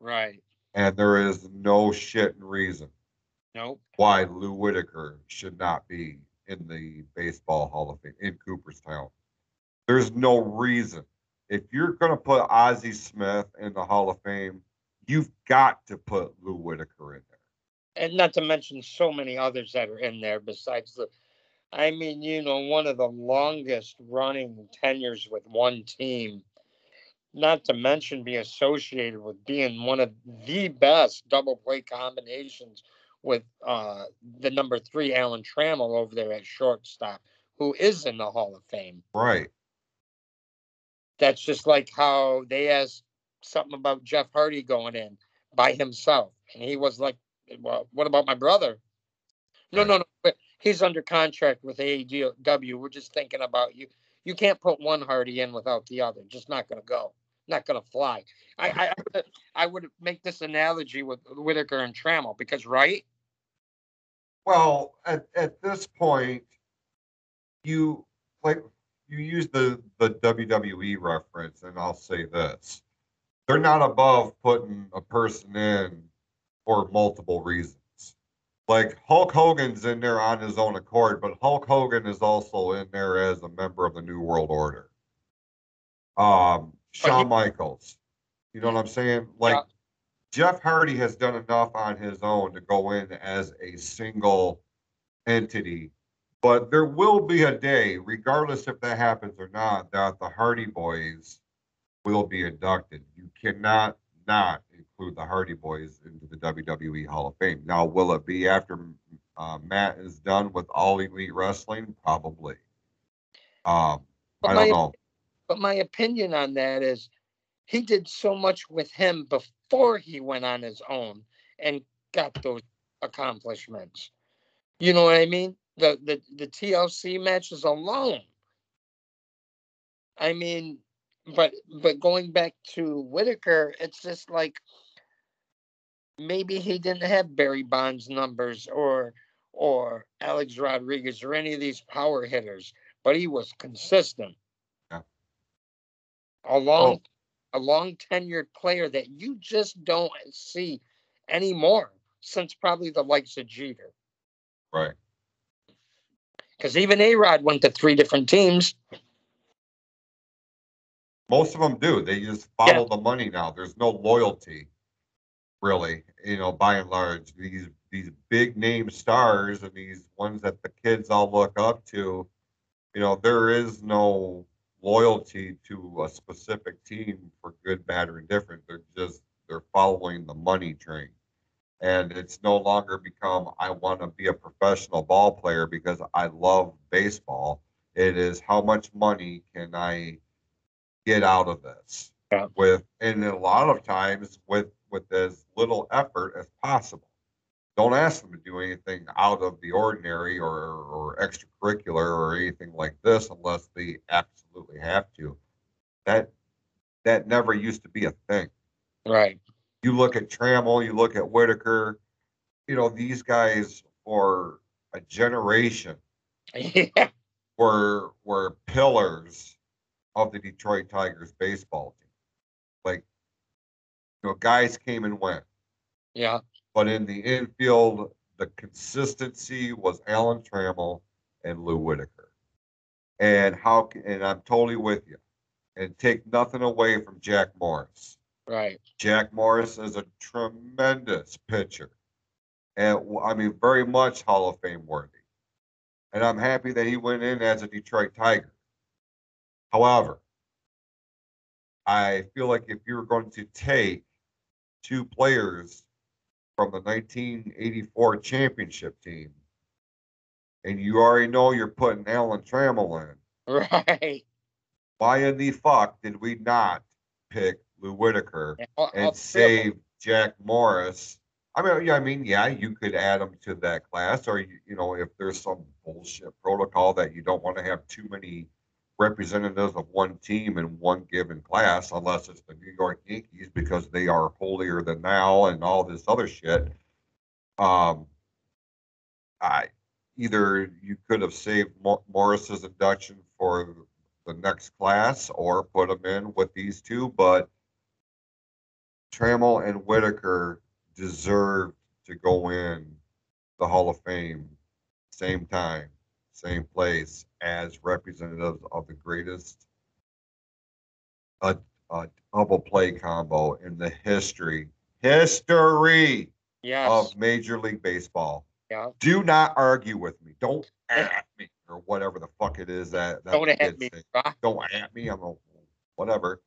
right. And there is no shit and reason nope why Lou Whitaker should not be in the Baseball Hall of Fame in Cooperstown. There's no reason. If you're going to put Ozzie Smith in the Hall of Fame, you've got to put Lou Whitaker in there. and not to mention so many others that are in there besides the I mean, you know, one of the longest running tenures with one team, not to mention be associated with being one of the best double play combinations with uh, the number three Alan Trammell over there at shortstop, who is in the Hall of Fame. Right. That's just like how they asked something about Jeff Hardy going in by himself, and he was like, "Well, what about my brother?" No, no, no. But he's under contract with AEW. We're just thinking about you. You can't put one Hardy in without the other. Just not going to go. Not going to fly. I, I, I would- make this analogy with Whitaker and Trammell because, right? Well, at, at this point, you like you use the the WWE reference, and I'll say this: they're not above putting a person in for multiple reasons. Like Hulk Hogan's in there on his own accord, but Hulk Hogan is also in there as a member of the New World Order. Um, Shawn Michaels, you know what I'm saying? Like Yeah. Jeff Hardy has done enough on his own to go in as a single entity But there will be a day, regardless if that happens or not, that the Hardy Boys will be inducted. You cannot not include the Hardy Boys into the WWE Hall of Fame. Now, will it be after uh, Matt is done with All Elite Wrestling? Probably. Um, I don't know. But my opinion on that is he did so much with him before he went on his own and got those accomplishments. You know what I mean? The the, the TLC matches alone. I mean, but but going back to Whitaker, it's just like maybe he didn't have Barry Bonds numbers or or Alex Rodriguez or any of these power hitters, but he was consistent. Yeah. A long, oh. a long tenured player that you just don't see anymore since probably the likes of Jeter. Right. Because even A Rod went to three different teams. Most of them do. They just follow the money now. There's no loyalty, really. You know, by and large, these these big name stars and these ones that the kids all look up to. You know, there is no loyalty to a specific team for good, bad, or indifferent. They're just they're following the money train, and it's no longer become I want to be a professional ball player because I love baseball. It is how much money can I get out of this Yeah. with and a lot of times with with as little effort as possible don't ask them to do anything out of the ordinary or or extracurricular or anything like this unless they absolutely have to that that never used to be a thing Right. you look at Trammell, you look at Whitaker, you know, these guys for a generation Yeah. were were pillars of the Detroit Tigers baseball team. Like, you know, guys came and went, Yeah. But in the infield, the consistency was Alan Trammell and Lou Whitaker. And how? And I'm totally with you. And take nothing away from Jack Morris. Right. Jack Morris is a tremendous pitcher, and I mean very much Hall of Fame worthy. And I'm happy that he went in as a Detroit Tiger. However, I feel like if you're going to take two players from the 1984 championship team, and you already know you're putting Alan Trammell in, Right. why in the fuck did we not pick Lou Whitaker And, I'll- I'll save Jack Morris. I mean, yeah, I mean, yeah, you could add him to that class, or you, you know, if there's some bullshit protocol that you don't want to have too many representatives of one team in one given class, unless it's the New York Yankees because they are holier than thou and all this other shit. Um, I either you could have saved Mo- Morris's induction for the next class or put him in with these two, but Trammell and Whitaker deserve to go in the Hall of Fame same time, same place as representatives of the greatest uh, uh, double play combo in the history history Yes. of Major League Baseball. yeah. Do not argue with me. Don't at me or whatever the fuck it is that, that Don't at me. don't at me. I'm a whatever.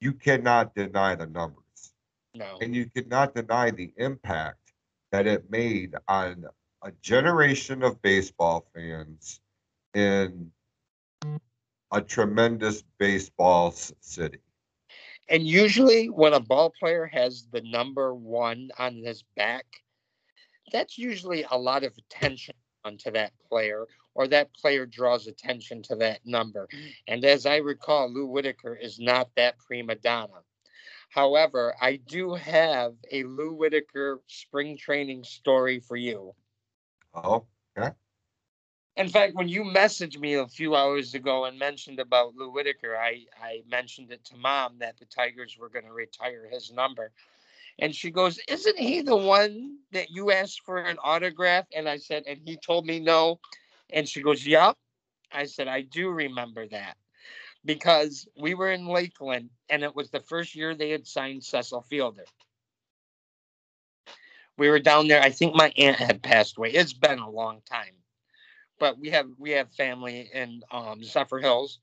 You cannot deny the numbers, No. and you cannot deny the impact that it made on a generation of baseball fans in a tremendous baseball city. And usually, when a ball player has the number one on his back, that's usually a lot of attention onto that player, or that player draws attention to that number. And as I recall, Lou Whitaker is not that prima donna. However, I do have a Lou Whitaker spring training story for you. Oh, yeah. In fact, when you messaged me a few hours ago and mentioned about Lou Whitaker, I, I mentioned it to mom that the Tigers were going to retire his number. And she goes, Isn't he the one that you asked for an autograph? And I said, And he told me no. And she goes, Yup. I said, I do remember that because we were in Lakeland and it was the first year they had signed Cecil Fielder. We were down there. I think my aunt had passed away. It's been a long time but we have we have family in um, Zephyrhills,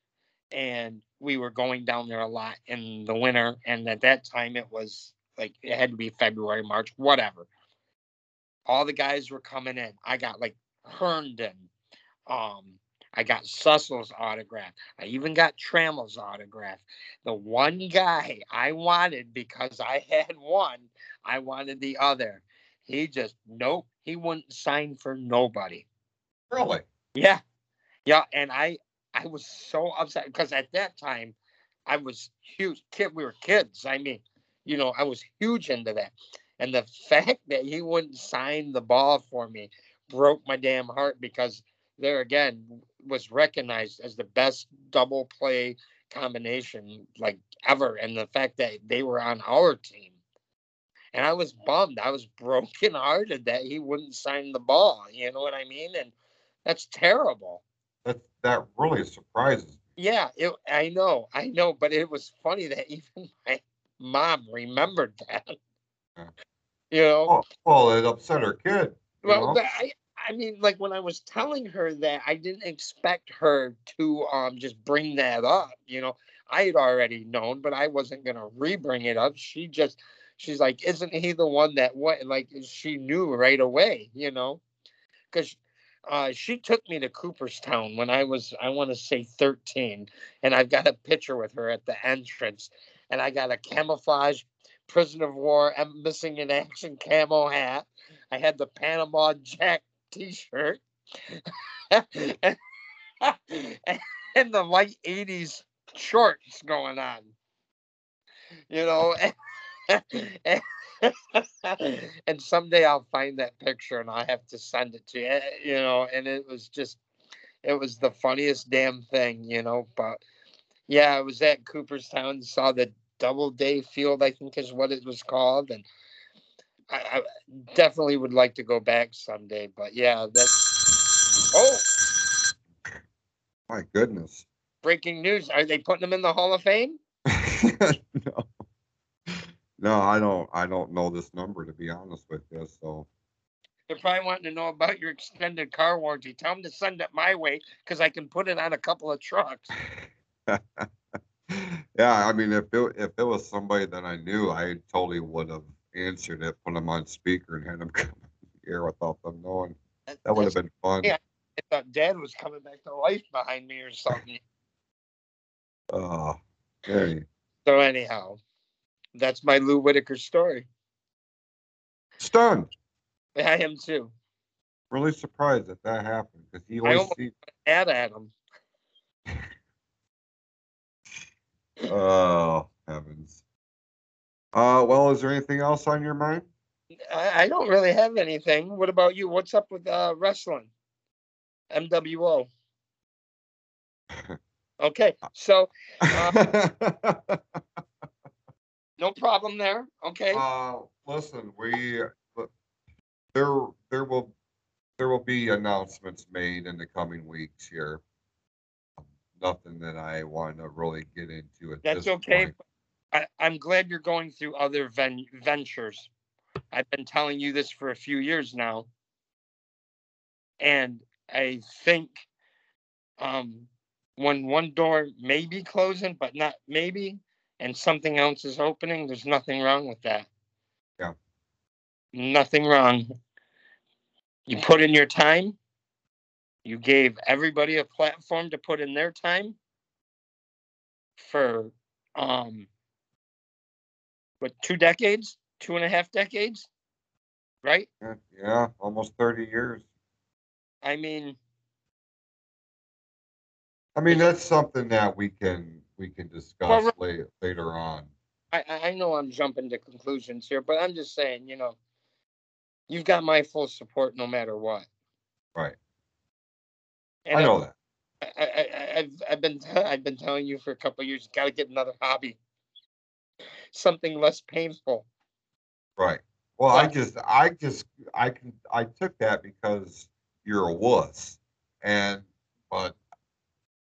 and we were going down there a lot in the winter. And at that time, it was like it had to be February, March, whatever. All the guys were coming in. I got like Herndon, um, I got Sussel's autograph. I even got Trammell's autograph. The one guy I wanted because I had one, I wanted the other. He just nope, he wouldn't sign for nobody. Really? Yeah. Yeah. And I I was so upset because at that time I was huge kid. We were kids. I mean, you know, I was huge into that. And the fact that he wouldn't sign the ball for me broke my damn heart because there again was recognized as the best double play combination like ever. And the fact that they were on our team. And I was bummed. I was broken hearted that he wouldn't sign the ball. You know what I mean? And that's terrible. That that really surprises me. Yeah, it, I know, I know, but it was funny that even my mom remembered that. Yeah. You know, Oh, well, it upset her kid. well, I, I mean, like when I was telling her that, I didn't expect her to um just bring that up. You know, I had already known, but I wasn't gonna re-bring it up. She just, she's like, "Isn't he the one that what?" Like she knew right away. You know, because uh, she took me to Cooperstown when I was, I want to say 13, and I've got a picture with her at the entrance, and I got a camouflage prison of war, I'm missing in action camo hat. I had the Panama Jack T-shirt, and, and the light 80s shorts going on. You know, and, someday I'll find that picture and I have to send it to you. You know, and it was just, it was the funniest damn thing, you know. But yeah, I was at Cooperstown, saw the Doubleday Field, I think is what it was called, and I, I definitely would like to go back someday. But yeah, that's oh, My goodness. breaking news: Are they putting them in the Hall of Fame? no. I don't I don't know this number to be honest with you. So They're probably wanting to know about your extended car warranty. Tell them to send it my way because I can put it on a couple of trucks. yeah, I mean if it if it was somebody that I knew, I totally would have answered it, put them on speaker and had them come here without them knowing. That would have been fun. Yeah. I thought Dad was coming back to life behind me or something. Uh, hey, so anyhow, that's my Lou Whitaker story. stunned. I am too. Really surprised that that happened because he I always almost- Add at him. Oh heavens. Uh, well, is there anything else on your mind? I, I don't really have anything. What about you? What's up with uh, wrestling? MWO. Okay, so Uh, no problem there. Okay. uh, listen, we there there will there will be announcements made in the coming weeks here. Nothing that I want to really get into at That's this okay. point. I, I'm glad you're going through other ven- ventures. I've been telling you this for a few years now. And I think um, when one door may be closing, but not maybe, and something else is opening, there's nothing wrong with that. Yeah. Nothing wrong. You put in your time. You gave everybody a platform to put in their time for um what two decades two and a half decades right Yeah, yeah, almost thirty years. i mean I mean, that's something that we can we can discuss right- later later on. I, I know i'm jumping to conclusions here but i'm just saying you know you've got my full support no matter what Right. and I know that. I, I, I, I've, I've been I've been telling you for a couple of years. Got to get another hobby, something less painful. Right. Well, I just, I just, I can, I took that because you're a wuss, and but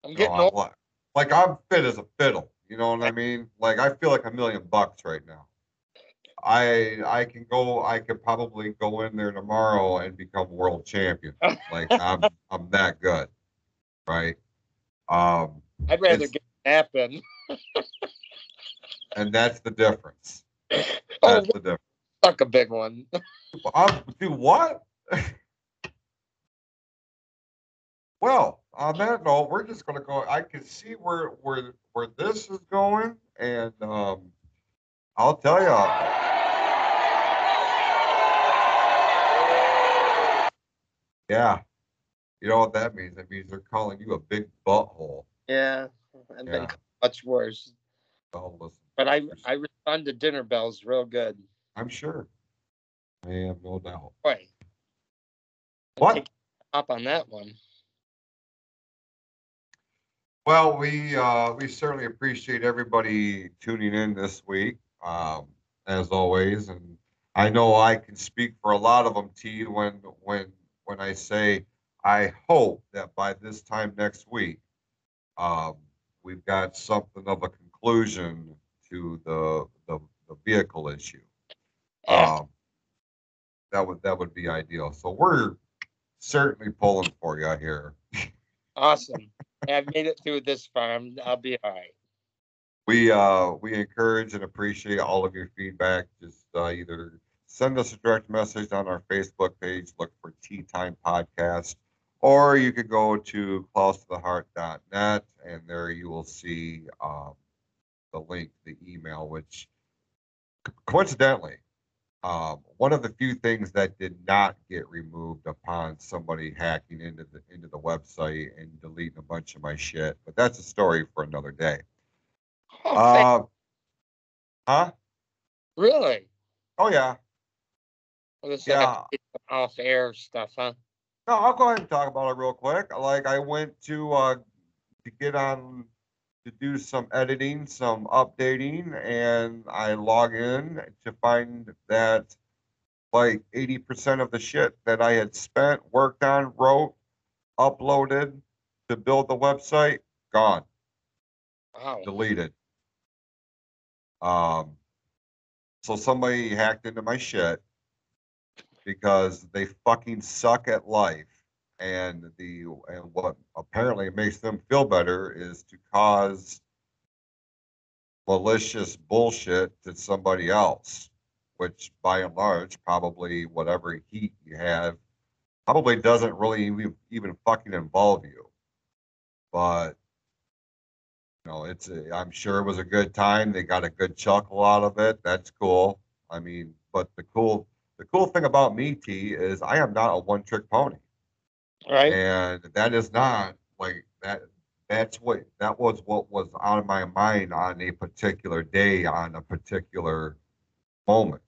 I'm know, getting I'm old. Like, I'm fit as a fiddle. You know what I mean? Like I feel like a million bucks right now. I I can go. I could probably go in there tomorrow and become world champion. Like I'm I'm that good, right? Um, I'd rather get nap and that's the difference. Oh, That's the difference. fuck a big one. I'm, do what? well, on that note, we're just gonna go. I can see where where where this is going, and um, I'll tell you. Yeah, you know what that means? That means they're calling you a big butthole. Yeah, been Yeah. much worse. Oh, listen, But I I respond to dinner bells real good. I'm sure. I have no doubt. Boy. I'll What? Up on that one. Well, we uh, we certainly appreciate everybody tuning in this week, um, as always. And I know I can speak for a lot of them, T, when when when I say I hope that by this time next week, um, we've got something of a conclusion to the the, the vehicle issue. Um, that would that would be ideal. So we're certainly pulling for you here. Awesome. I've made it through this far. I'm, I'll be all right. we uh we encourage and appreciate all of your feedback just uh, either send us a direct message on our facebook page look for tea time podcast or you could go to closetotheheart.net and there you will see um, the link the email which coincidentally um, one of the few things that did not get removed upon somebody hacking into the into the website and deleting a bunch of my shit but that's a story for another day Oh, uh, huh? really? Oh yeah. Well, Yeah. off air stuff, huh? No, I'll go ahead and talk about it real quick. Like I went to uh to get on to do some editing, some updating, and I log in to find that like 80% of the shit that I had spent, worked on, wrote, uploaded to build the website, gone. Wow. deleted. Um, so somebody hacked into my shit because they fucking suck at life, and the and what apparently makes them feel better is to cause malicious bullshit to somebody else, which by and large probably whatever heat you have probably doesn't really even, even fucking involve you, but you know, it's a, I'm sure it was a good time. They got a good chuckle out of it. That's cool. I mean, but the cool the cool thing about me, T, is I am not a one trick pony. Right? And that is not like that that's what that was what was on my mind on a particular day on a particular moment.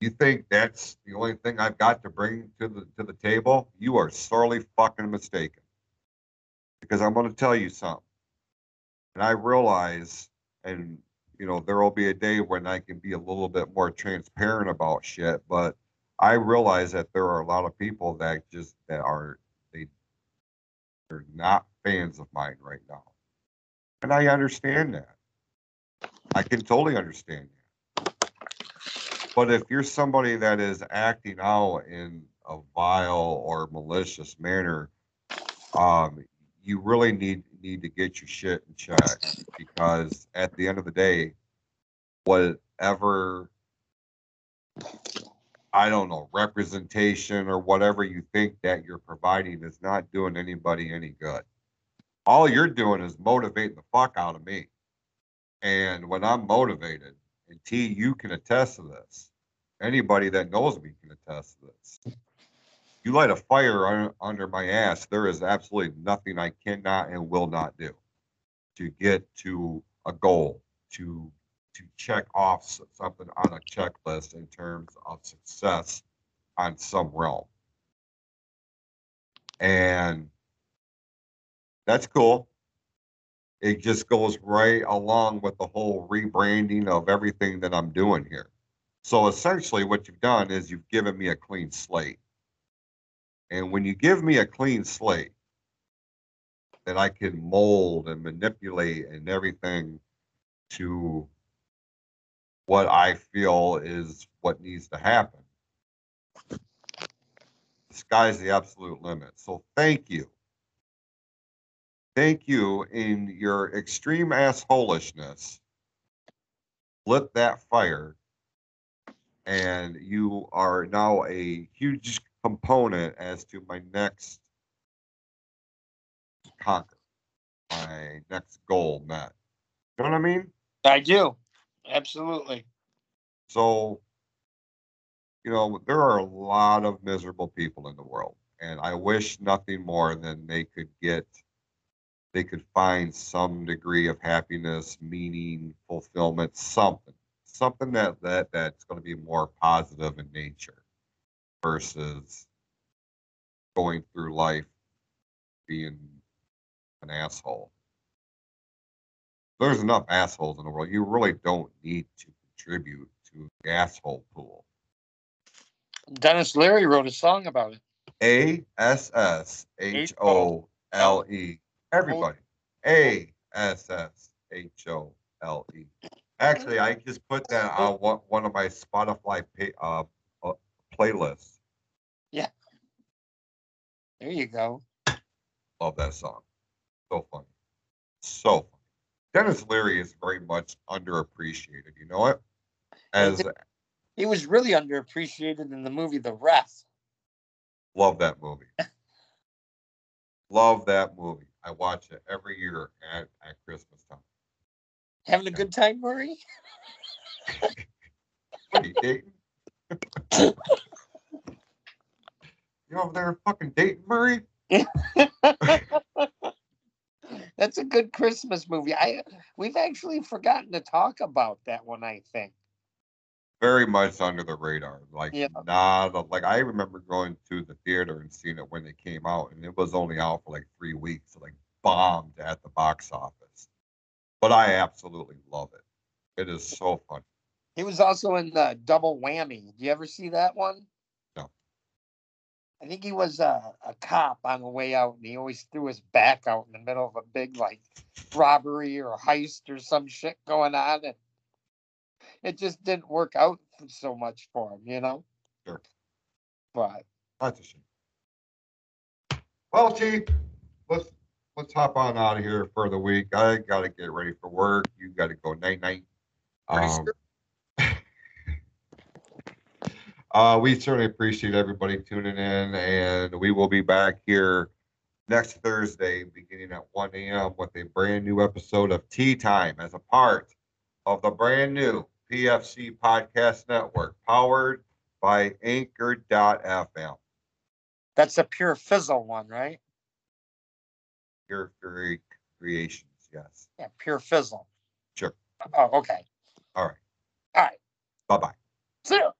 You think that's the only thing I've got to bring to the to the table? You are sorely fucking mistaken. Because I'm going to tell you something. And I realize, and you know, there will be a day when I can be a little bit more transparent about shit, but I realize that there are a lot of people that just that are they they're not fans of mine right now. And I understand that. I can totally understand that. But if you're somebody that is acting out in a vile or malicious manner, um, you really need need to get your shit in check because at the end of the day, whatever I don't know, representation or whatever you think that you're providing is not doing anybody any good. All you're doing is motivating the fuck out of me. And when I'm motivated, and T, you can attest to this. Anybody that knows me can attest to this. You light a fire un- under my ass, there is absolutely nothing I cannot and will not do to get to a goal, to to check off something on a checklist in terms of success on some realm. And that's cool. It just goes right along with the whole rebranding of everything that I'm doing here. So essentially, what you've done is you've given me a clean slate. And when you give me a clean slate that I can mold and manipulate and everything to what I feel is what needs to happen. The sky's the absolute limit. So thank you. Thank you in your extreme assholishness. Lit that fire. And you are now a huge component as to my next conquer, my next goal met. You know what I mean? I do. Absolutely. So, you know, there are a lot of miserable people in the world, and I wish nothing more than they could get, they could find some degree of happiness, meaning, fulfillment, something, something that that that's going to be more positive in nature, versus going through life being an asshole. There's enough assholes in the world. You really don't need to contribute to the asshole pool. Denis Leary wrote a song about it. A S S H O L E. Everybody. A S S H O L E. Actually, I just put that on one, one of my Spotify pay, uh, uh, playlists. Yeah. There you go. Love that song. So funny. So funny. Denis Leary is very much underappreciated. You know it? As He was really underappreciated in the movie The Ref. love that movie. love that movie. I watch it every year at, at Christmas time. Having a good time, Murray? What are you dating? you over there fucking dating Murray? That's a good Christmas movie. I we've actually forgotten to talk about that one, I think. Very much under the radar. Like Yeah. not a, like I remember going to the theater and seeing it when it came out, and it was only out for like three weeks. So like bombed at the box office. But I absolutely love it. It is so fun. He was also in the Double Whammy. Did you ever see that one? I think he was a, a cop on the way out, and he always threw his back out in the middle of a big like robbery or heist or some shit going on, and it just didn't work out so much for him, you know. Sure. But That's a shame. Well, Chief, let's let's hop on out of here for the week. I gotta get ready for work. You gotta go night night. Um, uh, we certainly appreciate everybody tuning in, and we will be back here next Thursday, beginning at 1 a.m., with a brand new episode of Tea Time as a part of the brand new PFC Podcast Network, powered by Anchor.fm. that's a pure fizzle one, right? Pure Fury Creations, yes. Yeah, pure fizzle. Sure. Oh, okay. All right. All right. Bye bye.